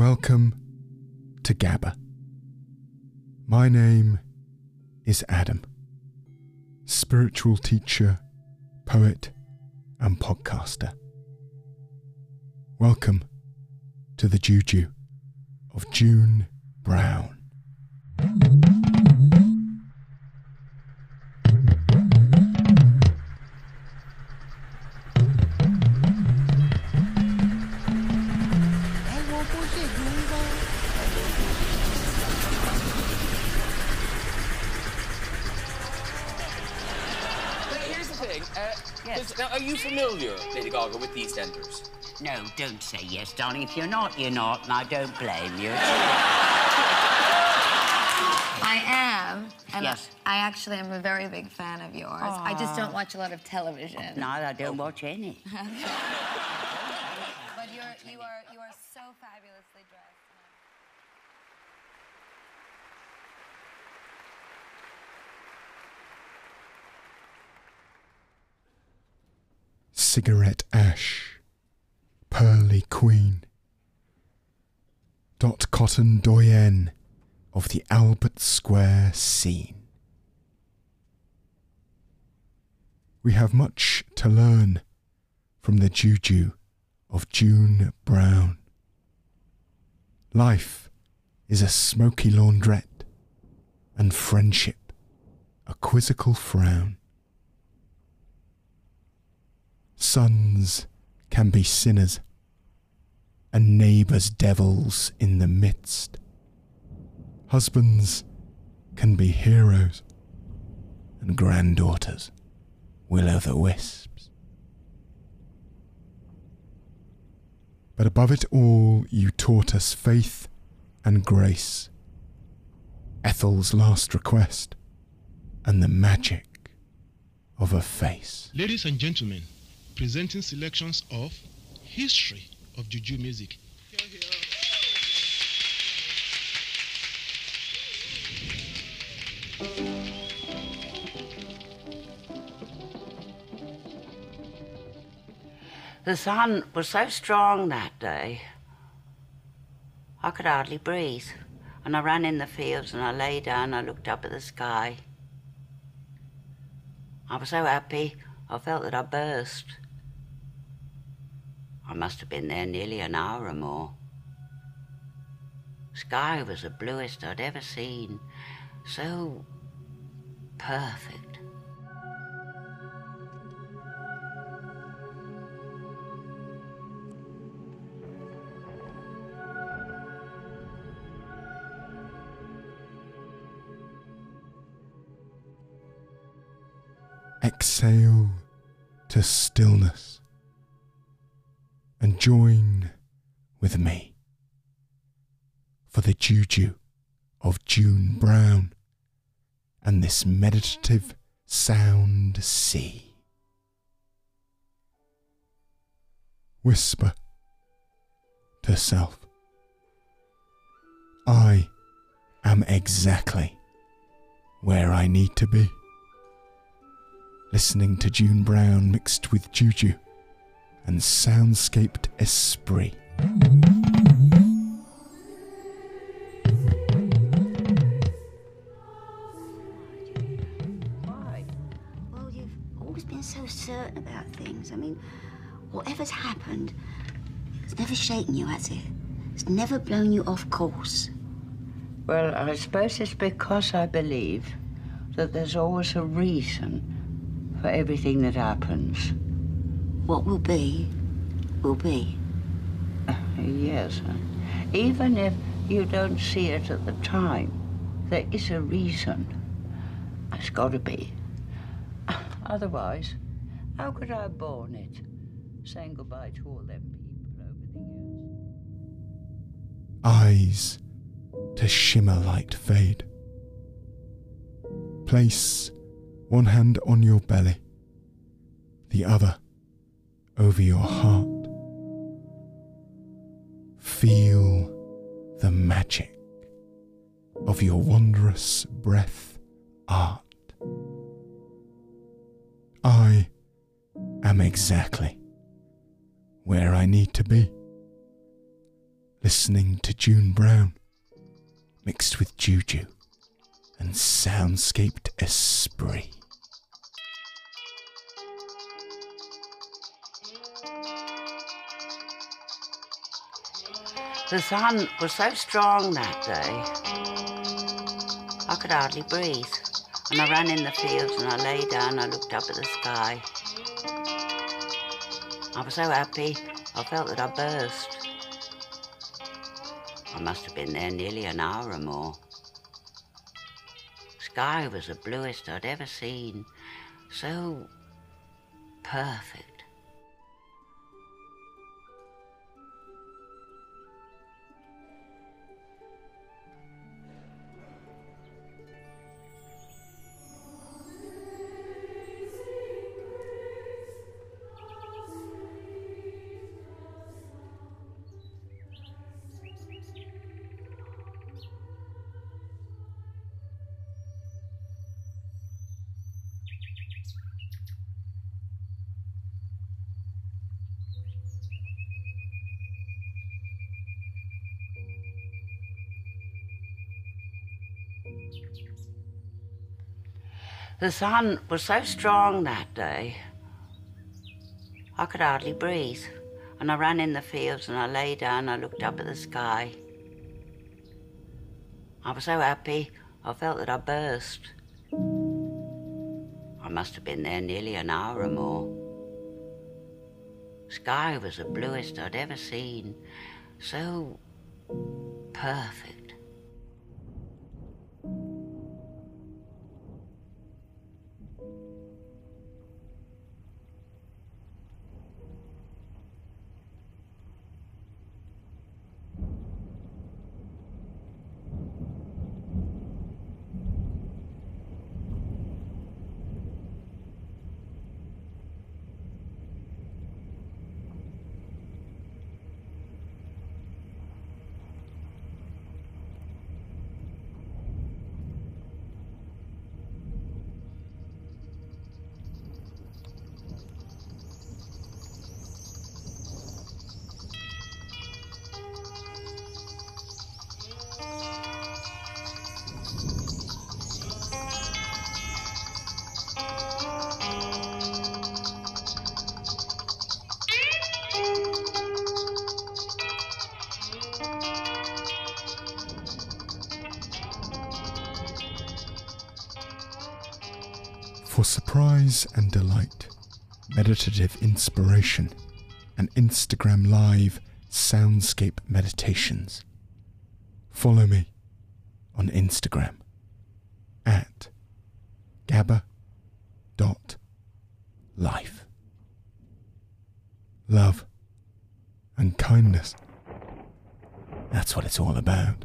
Welcome to GABA. My name is Adam, spiritual teacher, poet, and podcaster. Welcome to the Juju of June Brown. But here's the thing. Uh, yes. Now, are you familiar, Lady Gaga, with the EastEnders? No, don't say yes, darling. If you're not, you're not, and I don't blame you. I am, and Yes. I actually am a very big fan of yours. I just don't watch a lot of television. no, I don't watch any. But you're you are you are so fabulously dressed. Cigarette Ash, Pearly Queen, Dot Cotton doyen of the Albert Square scene. We have much to learn from the juju of June Brown. Life is a smoky laundrette, and friendship a quizzical frown. Sons can be sinners, and neighbours devils in the midst. Husbands can be heroes, and granddaughters will o' the wisps. But above it all, you taught us faith and grace, Ethel's last request, and the magic of a face. Ladies and gentlemen, presenting selections of History of Juju Music. The sun was so strong that day, I could hardly breathe. And I ran in the fields and I lay down, I looked up at the sky. I was so happy, I felt that I burst. I must have been there nearly an hour or more. Sky was the bluest I'd ever seen, so perfect. exhale to stillness and join with me for the juju of June Brown and this meditative sound sea. Whisper to self, I am exactly where I need to be listening to June Brown mixed with Juju and soundscaped esprit. Why? Well, you've always been so certain about things. I mean, whatever's happened, it's never shaken you, has it? It's never blown you off course. Well, I suppose it's because I believe that there's always a reason for everything that happens. What will be, will be. Yes. Uh, even if you don't see it at the time, there is a reason. It's got to be. Otherwise, how could I have borne it? Saying goodbye to all them people over the years. eyes to shimmer light fade. Place one hand on your belly, the other over your heart. Feel the magic of your wondrous breath art. I am exactly where I need to be. listening to June Brown, mixed with juju and soundscaped esprit. The sun was so strong that day, I could hardly breathe. And I ran in the fields and I lay down, I looked up at the sky. I was so happy, I felt that I burst. I must have been there nearly an hour or more. Sky was the bluest I'd ever seen, so perfect. The sun was so strong that day, I could hardly breathe. And I ran in the fields and I lay down, and I looked up at the sky. I was so happy, I felt that I burst. I must have been there nearly an hour or more. Sky was the bluest I'd ever seen, so perfect. For surprise and delight, meditative inspiration, and Instagram Live soundscape meditations. Follow me on Instagram at gabba.life. Love and kindness. That's what it's all about.